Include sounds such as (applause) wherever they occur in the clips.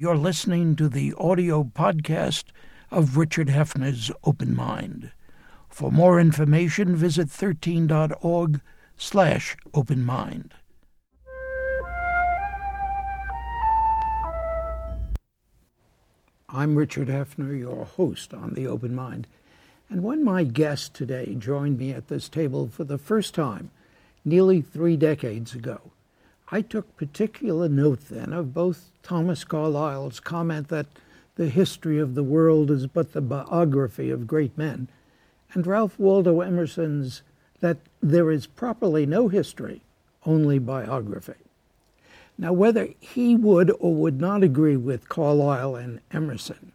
You're listening to the audio podcast of Richard Heffner's Open Mind. For more information, visit 13.org slash open mind. I'm Richard Heffner, your host on The Open Mind. And when my guest today joined me at this table for the first time, nearly three decades ago, I took particular note then of both Thomas Carlyle's comment that the history of the world is but the biography of great men, and Ralph Waldo Emerson's that there is properly no history, only biography. Now, whether he would or would not agree with Carlyle and Emerson,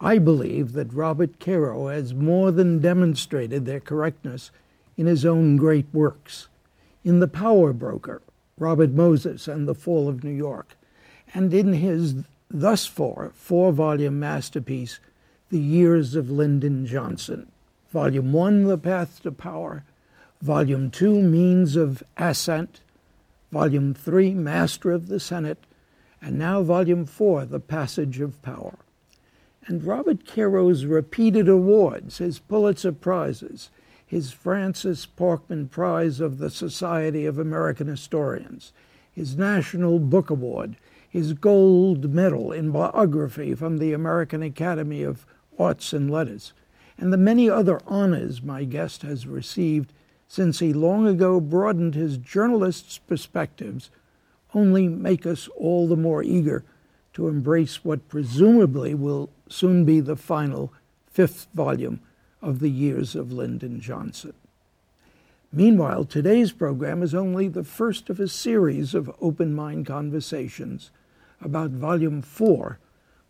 I believe that Robert Caro has more than demonstrated their correctness in his own great works. In The Power Broker, Robert Moses and the Fall of New York, and in his thus far four volume masterpiece, The Years of Lyndon Johnson. Volume 1, The Path to Power, Volume 2, Means of Ascent, Volume 3, Master of the Senate, and now Volume 4, The Passage of Power. And Robert Caro's repeated awards, his Pulitzer Prizes, his Francis Parkman Prize of the Society of American Historians, his National Book Award, his Gold Medal in Biography from the American Academy of Arts and Letters, and the many other honors my guest has received since he long ago broadened his journalist's perspectives only make us all the more eager to embrace what presumably will soon be the final fifth volume of the years of Lyndon Johnson. Meanwhile, today's program is only the first of a series of open mind conversations about Volume 4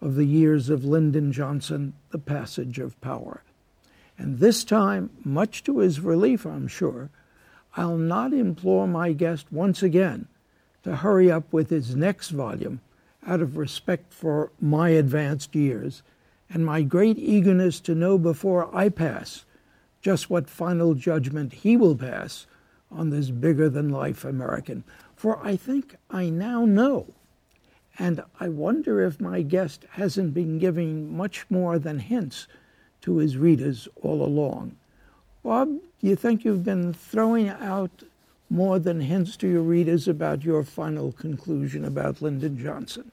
of the years of Lyndon Johnson, The Passage of Power. And this time, much to his relief, I'm sure, I'll not implore my guest once again to hurry up with his next volume out of respect for my advanced years and my great eagerness to know before I pass just what final judgment he will pass on this bigger than life American. For I think I now know. And I wonder if my guest hasn't been giving much more than hints to his readers all along. Bob, do you think you've been throwing out more than hints to your readers about your final conclusion about Lyndon Johnson?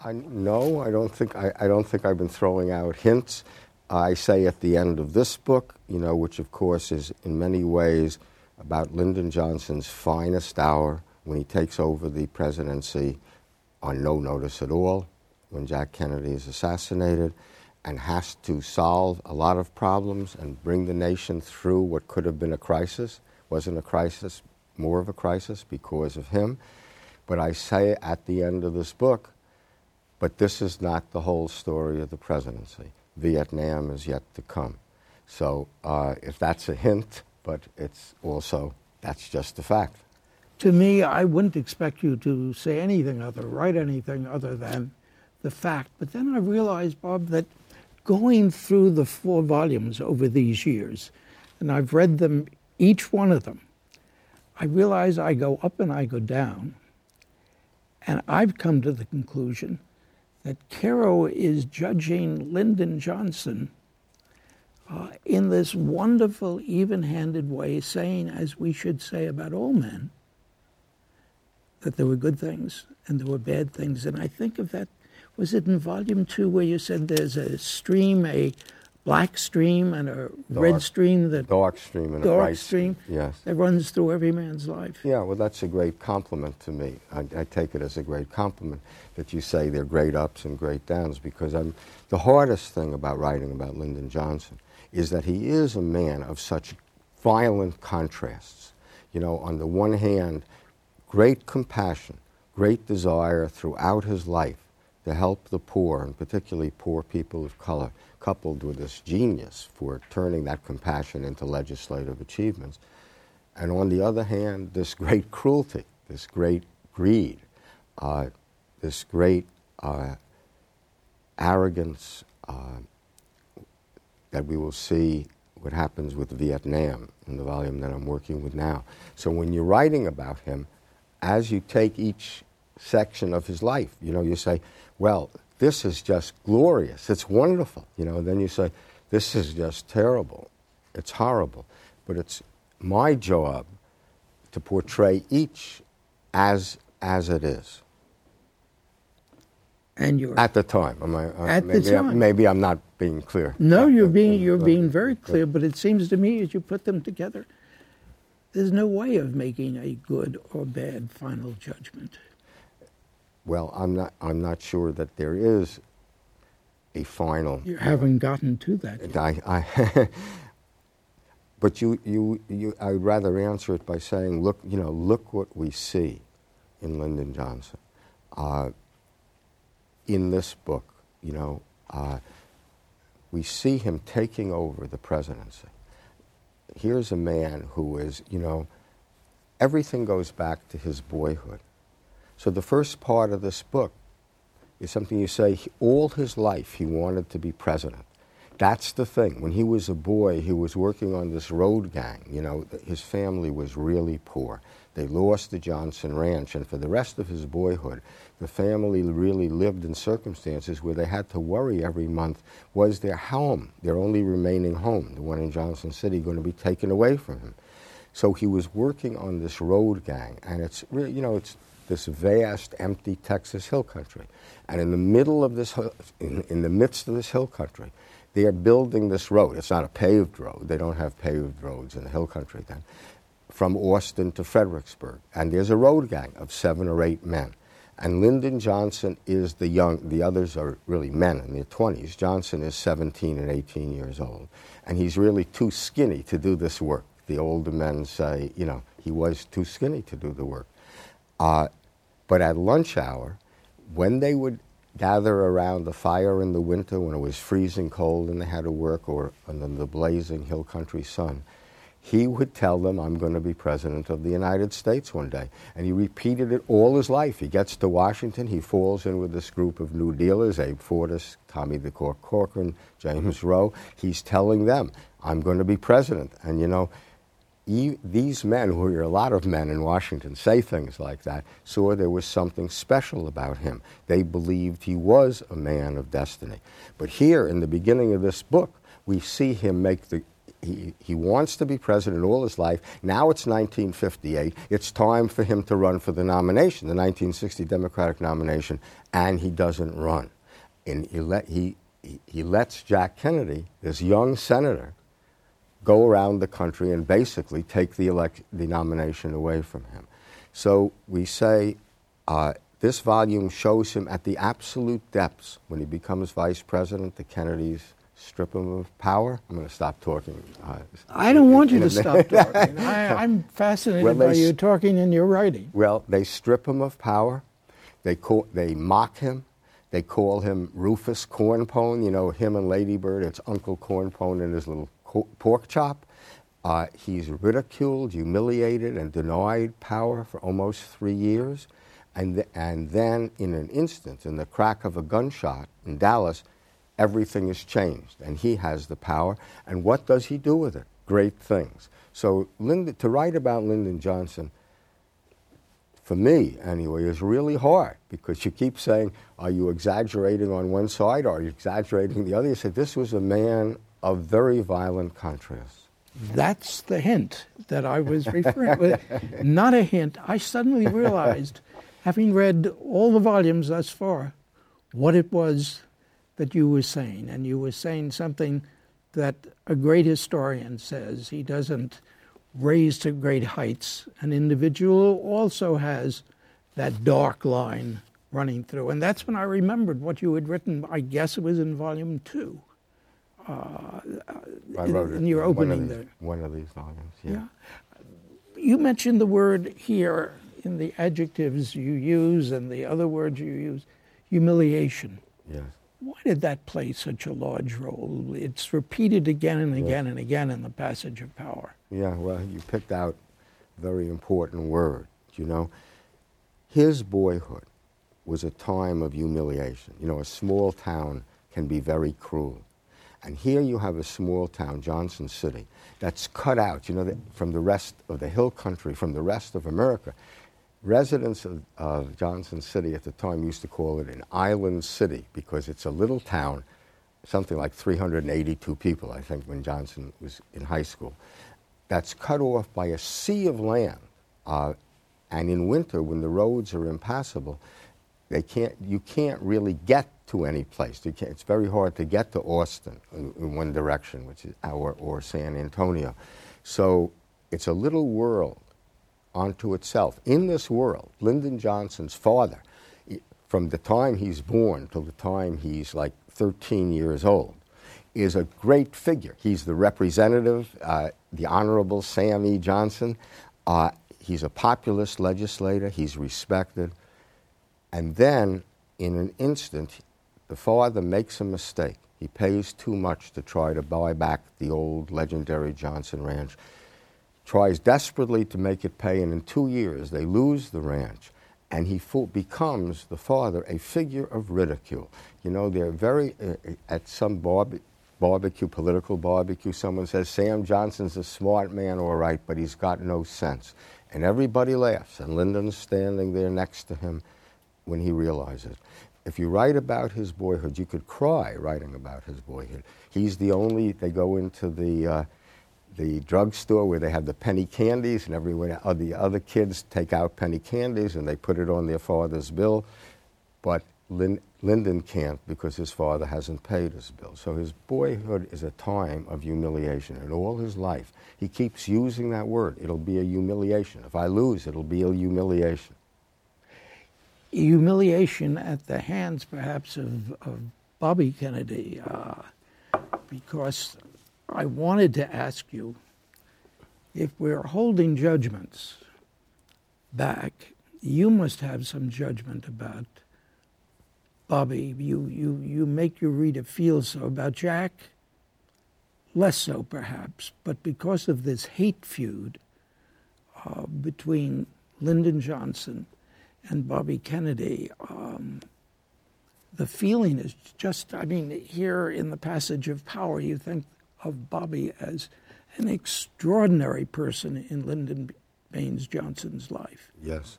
I, no, I don't think I, I, don't think I've been throwing out hints. I say at the end of this book, you know, which of course is in many ways about Lyndon Johnson's finest hour when he takes over the presidency on no notice at all, when Jack Kennedy is assassinated, and has to solve a lot of problems and bring the nation through what could have been a crisis. Wasn't a crisis, more of a crisis because of him. But I say at the end of this book, but this is not the whole story of the presidency. Vietnam is yet to come. So uh, if that's a hint, but it's also, that's just a fact. To me, I wouldn't expect you to say anything other, write anything other than the fact. But then I realized, Bob, that going through the four volumes over these years, and I've read them, each one of them, I realize I go up and I go down. And I've come to the conclusion that Caro is judging Lyndon Johnson uh, in this wonderful, even handed way, saying, as we should say about all men, that there were good things and there were bad things. And I think of that, was it in volume two where you said there's a stream, a black stream and a dark, red stream that dark stream and dark a bright stream yes. that runs through every man's life. Yeah well that's a great compliment to me. I, I, take it as a great compliment that you say they're great ups and great downs because I'm the hardest thing about writing about Lyndon Johnson is that he is a man of such violent contrasts. You know on the one hand great compassion great desire throughout his life to help the poor and particularly poor people of color coupled with this genius for turning that compassion into legislative achievements. And on the other hand, this great cruelty, this great greed, uh, this great uh, arrogance uh, that we will see what happens with Vietnam in the volume that I'm working with now. So when you're writing about him, as you take each section of his life. You know, you say, well, this is just glorious. It's wonderful. You know, then you say, this is just terrible. It's horrible. But it's my job to portray each as as it is. And you're at the time. Am I, uh, at maybe the time. I'm, maybe I'm not being clear. No, you're uh, being you're uh, being very clear. But it seems to me, as you put them together, there's no way of making a good or bad final judgment. Well, I'm not. I'm not sure that there is a final. You haven't gotten to that. Yet. I, I (laughs) but you, you, you, I'd rather answer it by saying, look, you know, look what we see in Lyndon Johnson. Uh, in this book, you know, uh, we see him taking over the presidency. Here's a man who is, you know, everything goes back to his boyhood. So the first part of this book is something you say all his life he wanted to be president. That's the thing. When he was a boy, he was working on this road gang. You know, his family was really poor. They lost the Johnson Ranch, and for the rest of his boyhood, the family really lived in circumstances where they had to worry every month was their home, their only remaining home, the one in Johnson City, going to be taken away from him. So he was working on this road gang, and it's really, you know, it's this vast, empty Texas hill country. And in the middle of this, in, in the midst of this hill country, they are building this road. It's not a paved road. They don't have paved roads in the hill country then. From Austin to Fredericksburg. And there's a road gang of seven or eight men. And Lyndon Johnson is the young, the others are really men in their 20s. Johnson is 17 and 18 years old. And he's really too skinny to do this work. The older men say, you know, he was too skinny to do the work. Uh, but at lunch hour, when they would gather around the fire in the winter when it was freezing cold and they had to work, or under the blazing hill country sun, he would tell them, I'm going to be president of the United States one day. And he repeated it all his life. He gets to Washington, he falls in with this group of New Dealers, Abe Fortas, Tommy the Cork Corcoran, James Rowe. He's telling them, I'm going to be president. And you know, these men, who are a lot of men in Washington, say things like that, saw there was something special about him. They believed he was a man of destiny. But here, in the beginning of this book, we see him make the he, he wants to be president all his life. Now it's 1958. It's time for him to run for the nomination, the 1960 Democratic nomination, and he doesn't run. And he, let, he, he, he lets Jack Kennedy, this young senator, go around the country and basically take the, elect- the nomination away from him. So we say uh, this volume shows him at the absolute depths when he becomes vice president. The Kennedys strip him of power. I'm going to stop talking. Uh, I don't want you to stop talking. (laughs) I, am fascinated well, by you talking and your writing. Well, they strip him of power. They, call, they mock him. They call him Rufus Cornpone. You know, him and Lady Bird, it's Uncle Cornpone and his little pork chop. Uh, he's ridiculed, humiliated, and denied power for almost three years. And, th- and then, in an instant, in the crack of a gunshot in Dallas, everything has changed. And he has the power. And what does he do with it? Great things. So, Lyndon, to write about Lyndon Johnson, for me anyway, is really hard because you keep saying, Are you exaggerating on one side or are you exaggerating the other? You said, This was a man of very violent contrast. That's the hint that I was referring to. Not a hint. I suddenly realized, having read all the volumes thus far, what it was that you were saying. And you were saying something that a great historian says. He doesn't raise to great heights. An individual also has that dark line running through. And that's when I remembered what you had written. I guess it was in volume two uh, in, in, your opening one there. One of these volumes, yeah. yeah. You mentioned the word here in the adjectives you use and the other words you use, humiliation. Yes. Why did that play such a large role? It's repeated again and again yes. and again in the passage of power. Yeah, well, you picked out a very important word. You know, his boyhood was a time of humiliation. You know, a small town can be very cruel. And here you have a small town, Johnson City, that's cut out, you know, from the rest of the hill country, from the rest of America. residents of, of Johnson City at the time used to call it an island city because it's a little town, something like 382 people, I think, when Johnson was in high school, that's cut off by a sea of land. Uh, and in winter, when the roads are impassable, they can't, you can't really get to any place. it's very hard to get to Austin in, in one direction, which is our, or San Antonio. So it's a little world onto itself. In this world, Lyndon Johnson's father, from the time he's born till the time he's like 13 years old, is a great figure. He's the representative, uh, the Honorable Sam E. Johnson. Uh, he's a populist legislator, he's respected. And then, in an instant, the father makes a mistake. He pays too much to try to buy back the old legendary Johnson Ranch tries desperately to make it pay, and in two years they lose the ranch. And he becomes, the father, a figure of ridicule. You know, they're very, uh, uh at some barbe- barbecue, political barbecue, someone says, Sam Johnson's a smart man, all right, but he's got no sense. And everybody laughs, and Lyndon's standing there next to him when he realizes. If you write about his boyhood, you could cry writing about his boyhood. He's the only, they go into the, uh, the drugstore where they have the penny candies, and everyone, uh, the other kids take out penny candies and they put it on their father's bill. But Lin- Lyndon can't because his father hasn't paid his bill. So his boyhood is a time of humiliation. And all his life, he keeps using that word. It'll be a humiliation. If I lose, it'll be a humiliation. Humiliation at the hands, perhaps, of, of Bobby Kennedy, uh, because I wanted to ask you if we're holding judgments back, you must have some judgment about Bobby. You, you, you make your reader feel so about Jack, less so perhaps, but because of this hate feud uh, between Lyndon Johnson and Bobby Kennedy, um, the feeling is just, I mean, here in the passage of power, you think of Bobby as an extraordinary person in Lyndon Baines Johnson's life. Yes.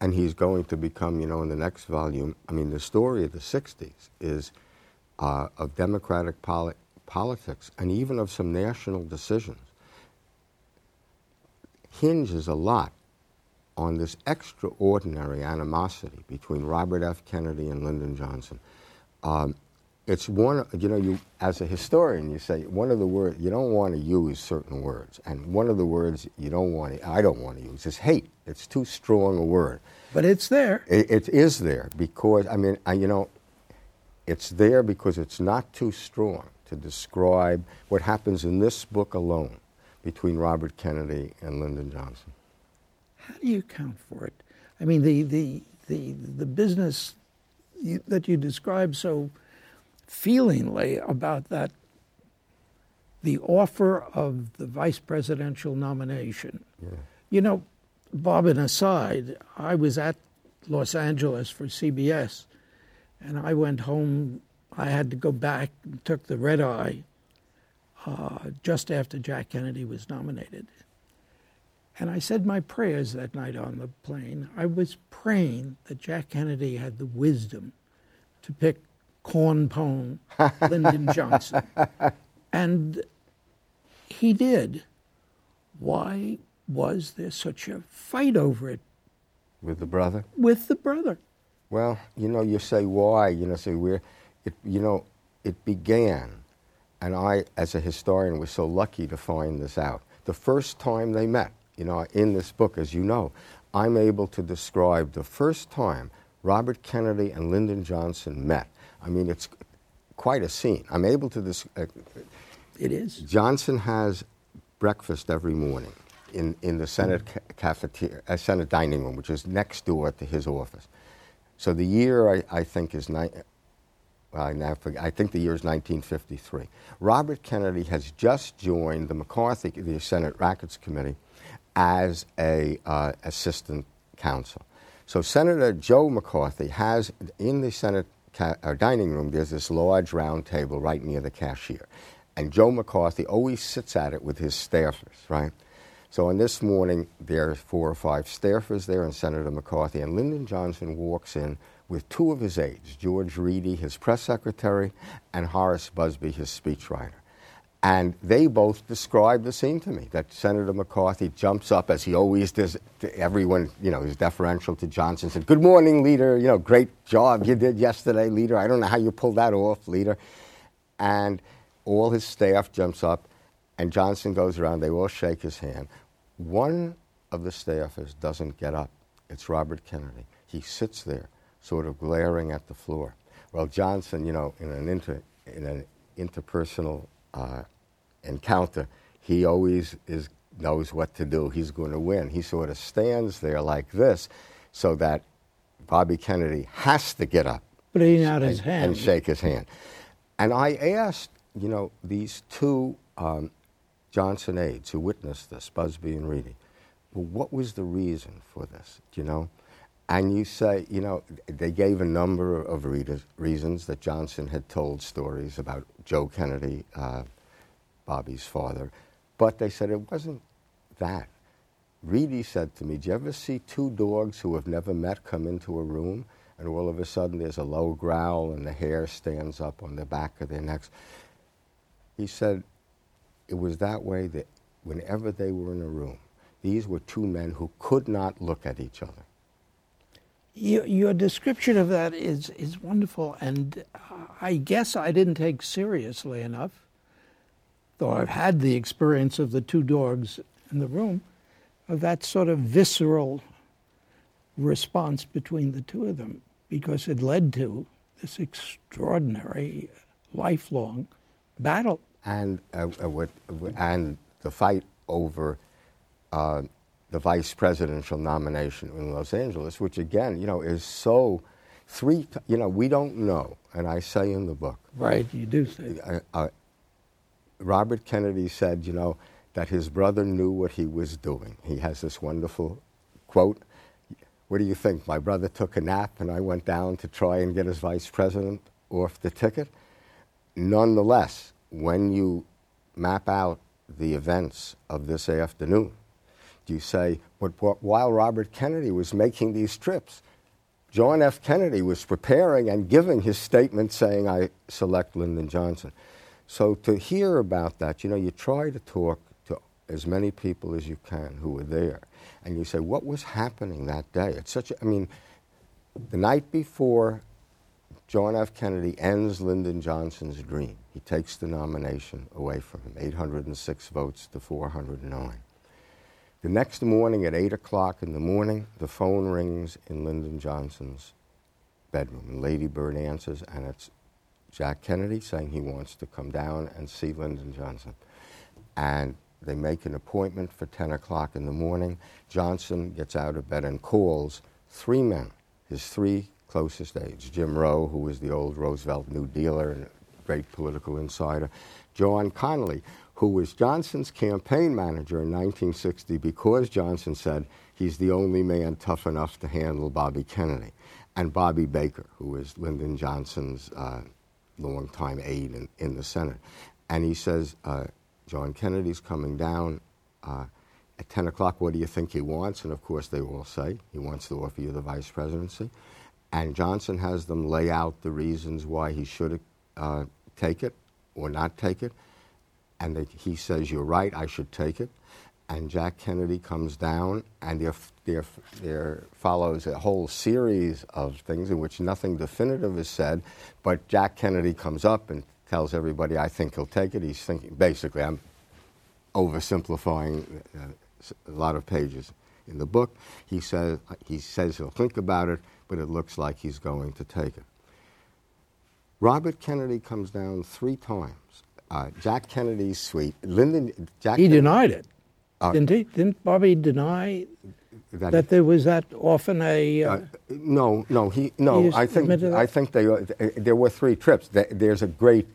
And he's going to become, you know, in the next volume, I mean, the story of the 60s is uh, of democratic poli- politics and even of some national decisions hinges a lot on this extraordinary animosity between Robert F. Kennedy and Lyndon Johnson. Um, it's one, you know, you, as a historian, you say one of the words, you don't want to use certain words. And one of the words you don't want to, I don't want to use is hate. It's too strong a word. But it's there. it, it is there because, I mean, I, you know, it's there because it's not too strong to describe what happens in this book alone between Robert Kennedy and Lyndon Johnson. How do you account for it? I mean, the, the, the, the business you, that you describe so feelingly about that the offer of the vice presidential nomination. Yeah. You know, Bob, an aside, I was at Los Angeles for CBS, and I went home. I had to go back and took the red eye uh, just after Jack Kennedy was nominated. And I said my prayers that night on the plane. I was praying that Jack Kennedy had the wisdom to pick corn pone (laughs) Lyndon Johnson. And he did. Why was there such a fight over it? With the brother? With the brother. Well, you know, you say why, you know, say where it you know, it began and I as a historian was so lucky to find this out. The first time they met, you know, in this book, as you know, I'm able to describe the first time Robert Kennedy and Lyndon Johnson met. I mean, it's quite a scene. I'm able to this. Uh, it is. Johnson has breakfast every morning in, in the Senate ca- cafeteria, uh, Senate dining room, which is next door to his office. So the year I, I think is ni- well, I now forget, I think the year is 1953. Robert Kennedy has just joined the McCarthy, the Senate Rackets Committee, as a uh, assistant counsel. So Senator Joe McCarthy has in the Senate ca- uh, dining room, there's this large round table right near the cashier. And Joe McCarthy always sits at it with his staffers, right? So on this morning, there are four or five staffers there and Senator McCarthy, and Lyndon Johnson walks in with two of his aides, George Reedy, his press secretary, and Horace Busby, his speechwriter. And they both described the scene to me that Senator McCarthy jumps up, as he always does to everyone, you know, is deferential to Johnson, said, Good morning, leader. You know, great job you did yesterday, leader. I don't know how you pulled that off, leader. And all his staff jumps up, and Johnson goes around. They all shake his hand. One of the staffers doesn't get up. It's Robert Kennedy. He sits there, sort of glaring at the floor. Well, Johnson, you know, in an, inter, in an interpersonal uh, encounter, he always is, knows what to do. He's going to win. He sort of stands there like this so that Bobby Kennedy has to get up putting out his and, hand and shake his hand. And I asked, you know, these two um, Johnson aides who witnessed this, Busby and Reedy, well, what was the reason for this, you know? And you say, you know, they gave a number of reasons that Johnson had told stories about Joe Kennedy, uh, Bobby's father. But they said it wasn't that. Reedy said to me, Do you ever see two dogs who have never met come into a room and all of a sudden there's a low growl and the hair stands up on the back of their necks? He said it was that way that whenever they were in a room, these were two men who could not look at each other. Your, your description of that is, is wonderful, and I guess I didn't take seriously enough though I've had the experience of the two dogs in the room, of that sort of visceral response between the two of them, because it led to this extraordinary, lifelong battle. And, uh, uh, and the fight over uh, the vice presidential nomination in Los Angeles, which again, you know, is so three, you know, we don't know, and I say in the book. Right, you do say. Uh, uh Robert Kennedy said, you know, that his brother knew what he was doing. He has this wonderful quote. What do you think? My brother took a nap and I went down to try and get his vice president off the ticket. Nonetheless, when you map out the events of this afternoon, you say, but while Robert Kennedy was making these trips, John F. Kennedy was preparing and giving his statement saying, I select Lyndon Johnson. So to hear about that, you know, you try to talk to as many people as you can who were there, and you say, what was happening that day? It's such a, I mean, the night before John F. Kennedy ends Lyndon Johnson's dream, he takes the nomination away from him, 806 votes to 409. The next morning at 8 o'clock in the morning, the phone rings in Lyndon Johnson's bedroom, and Lady Bird answers, and it's Jack Kennedy saying he wants to come down and see Lyndon Johnson. And they make an appointment for 10 o'clock in the morning. Johnson gets out of bed and calls three men, his three closest aides Jim Rowe, who was the old Roosevelt New Dealer and great political insider, John Connally, who was Johnson's campaign manager in 1960 because Johnson said he's the only man tough enough to handle Bobby Kennedy, and Bobby Baker, who was Lyndon Johnson's uh, longtime aide in, in the Senate. And he says, uh, John Kennedy's coming down uh, at 10 o'clock. What do you think he wants? And of course, they all say he wants to offer you the vice presidency. And Johnson has them lay out the reasons why he should uh, take it or not take it. And they, he says, You're right, I should take it and Jack Kennedy comes down, and there, there, there follows a whole series of things in which nothing definitive is said, but Jack Kennedy comes up and tells everybody, I think he'll take it. He's thinking, basically, I'm oversimplifying uh, a lot of pages in the book. He says, he says he'll think about it, but it looks like he's going to take it. Robert Kennedy comes down three times. Uh, Jack Kennedy's suite. Lyndon. Jack he Kennedy, denied it. Uh, Didn't he? Didn't Bobby deny that, that there was that often a? Uh, uh, no, no, he no. He I think I think they uh, there were three trips. There's a great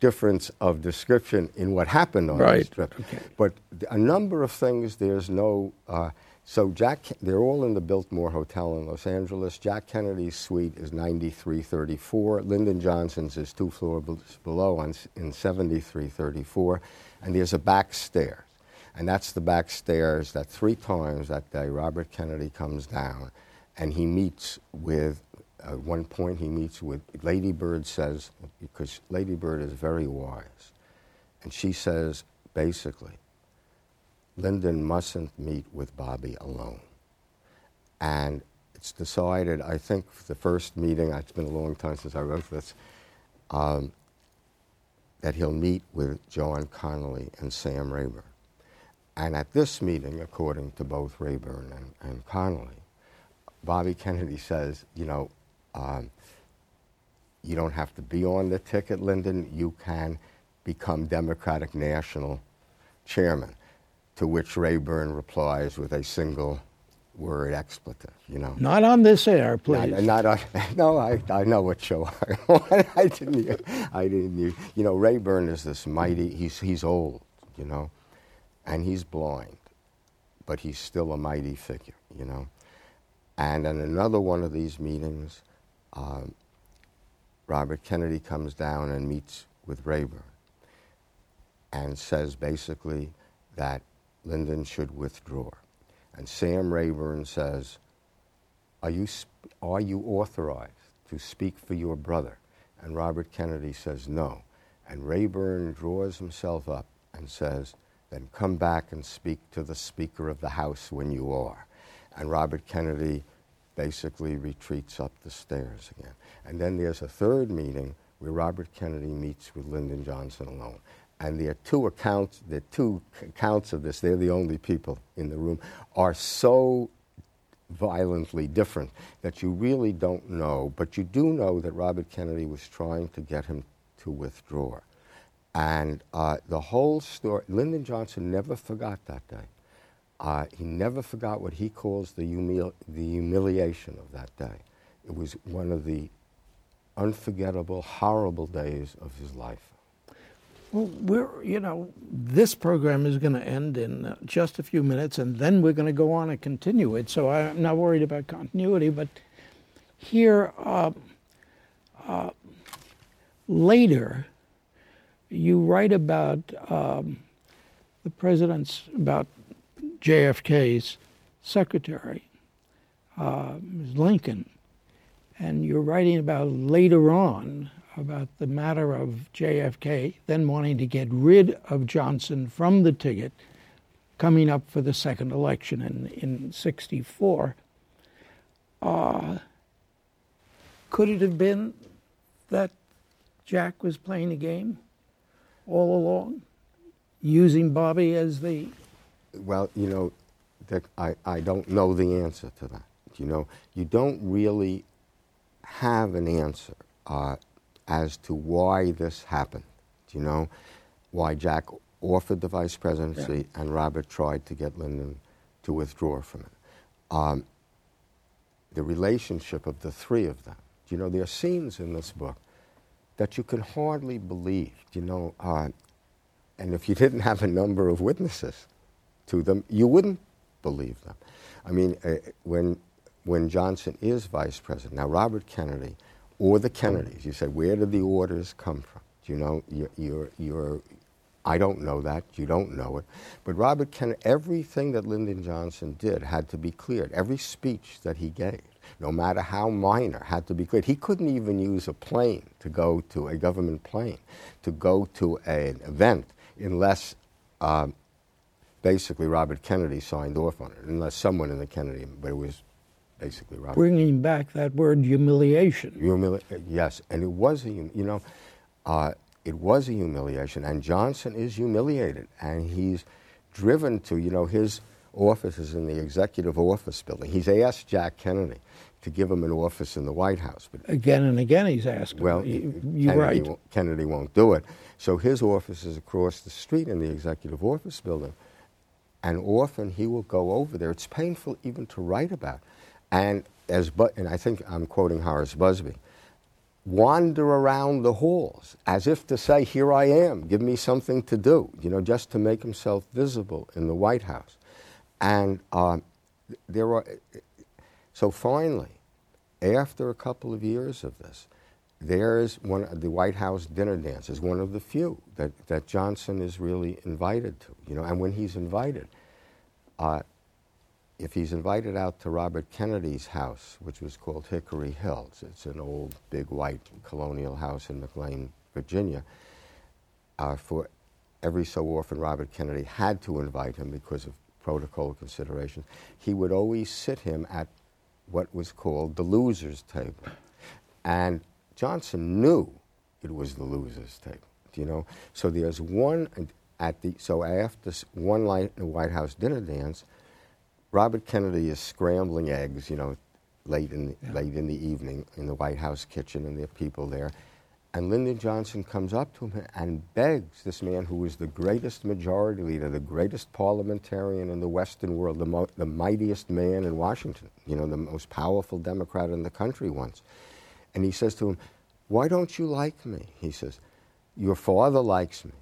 difference of description in what happened on right. these trips. Okay. But a number of things. There's no. Uh, so Jack, they're all in the Biltmore Hotel in Los Angeles. Jack Kennedy's suite is 9334. Lyndon Johnson's is two floors below on, in 7334, and there's a back stair. And that's the back stairs that three times that day Robert Kennedy comes down and he meets with, at one point, he meets with, Lady Bird says, because Lady Bird is very wise, and she says, basically, Lyndon mustn't meet with Bobby alone. And it's decided, I think, the first meeting, it's been a long time since I wrote this, um, that he'll meet with John Connally and Sam Rayburn. And at this meeting, according to both Rayburn and, and Connally, Bobby Kennedy says, you know, um, you don't have to be on the ticket, Lyndon. You can become Democratic National Chairman. To which Rayburn replies with a single word expletive, you know. Not on this air, please. Not, not on, (laughs) no, I, I know what show (laughs) I. I didn't, I didn't, you know, Rayburn is this mighty, he's, he's old, you know, and he's blind, but he's still a mighty figure, you know. And in another one of these meetings, um, Robert Kennedy comes down and meets with Rayburn and says basically that Lyndon should withdraw. And Sam Rayburn says, are you, are you authorized to speak for your brother? And Robert Kennedy says, No. And Rayburn draws himself up and says, Then come back and speak to the Speaker of the House when you are. And Robert Kennedy basically retreats up the stairs again. And then there's a third meeting where Robert Kennedy meets with Lyndon Johnson alone and there are two accounts, are two accounts of this, they're the only people in the room, are so violently different that you really don't know, but you do know that Robert Kennedy was trying to get him to withdraw. And uh, the whole story, Lyndon Johnson never forgot that day. Uh, he never forgot what he calls the, humil- the humiliation of that day. It was one of the unforgettable, horrible days of his life. Well, we're, you know, this program is going to end in uh, just a few minutes, and then we're going to go on and continue it. So I'm not worried about continuity. But here, uh, uh, later, you write about um, the president's, about JFK's secretary, uh, Ms. Lincoln, and you're writing about later on about the matter of JFK then wanting to get rid of Johnson from the ticket coming up for the second election in, in 64. Uh, could it have been that Jack was playing a game all along, using Bobby as the. Well, you know, Dick, I, I don't know the answer to that. You know, you don't really have an answer. Uh, as to why this happened. Do you know why Jack offered the vice presidency yeah. and Robert tried to get Lyndon to withdraw from it? Um, the relationship of the three of them. Do you know, there are scenes in this book that you could hardly believe. You know, uh, and if you (laughs) didn't have a number of witnesses to them, you wouldn't believe them. I mean, uh, when when Johnson is vice president, now Robert Kennedy or the Kennedys. You say, where did the orders come from? You know, you're, you're, you're, I don't know that. You don't know it. But Robert Kennedy, everything that Lyndon Johnson did had to be cleared. Every speech that he gave, no matter how minor, had to be cleared. He couldn't even use a plane to go to a government plane to go to an event unless um, basically Robert Kennedy signed off on it, unless someone in the Kennedy, but it was basically, Robert. Bringing back that word humiliation. Humili- yes, and it was a, you know, uh, it was a humiliation, and Johnson is humiliated, and he's driven to, you know, his office is in the executive office building. He's asked Jack Kennedy to give him an office in the White House, but again and again he's asked. Well, you, you're right. Won't, Kennedy won't do it. So his office is across the street in the executive office building, and often he will go over there. It's painful even to write about and as and I think I'm quoting Horace Busby, wander around the halls as if to say, "Here I am. Give me something to do." You know, just to make himself visible in the White House. And um, there are so finally, after a couple of years of this, there's one the White House dinner dance is one of the few that, that Johnson is really invited to. You know, and when he's invited, uh, if he's invited out to Robert Kennedy's house, which was called Hickory Hills, it's an old big white colonial house in McLean, Virginia. Uh, for every so often, Robert Kennedy had to invite him because of protocol considerations. He would always sit him at what was called the losers' table, and Johnson knew it was the losers' table. You know, so there's one at the so after one night in the White House dinner dance, Robert Kennedy is scrambling eggs. You know, late in the, yeah. late in the evening in the White House kitchen, and there are people there. And Lyndon Johnson comes up to him and begs this man, who was the greatest majority leader, the greatest parliamentarian in the Western world, the, mo- the mightiest man in Washington, you know, the most powerful Democrat in the country once. And he says to him, Why don't you like me? He says, Your father likes me,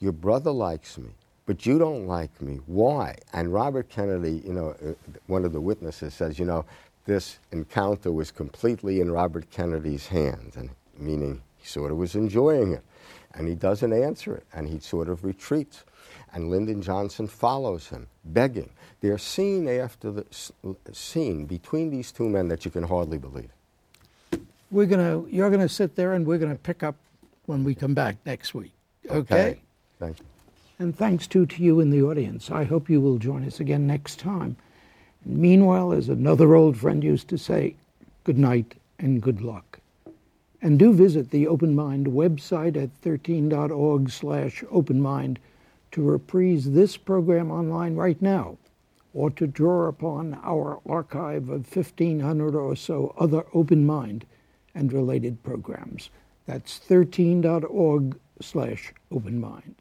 your brother likes me, but you don't like me. Why? And Robert Kennedy, you know, uh, one of the witnesses says, You know, this encounter was completely in Robert Kennedy's hands, and meaning sort of was enjoying it. And he doesn't answer it, and he sort of retreats. And Lyndon Johnson follows him, begging. There's scene after the scene between these two men that you can hardly believe. We're gonna, you're gonna sit there, and we're gonna pick up when we come back next week. Okay. okay. Thank you. And thanks too to you in the audience. I hope you will join us again next time. And meanwhile, as another old friend used to say, good night and good luck. And do visit the Open Mind website at 13.org slash openmind to reprise this program online right now or to draw upon our archive of 1,500 or so other Open Mind and related programs. That's 13.org slash openmind.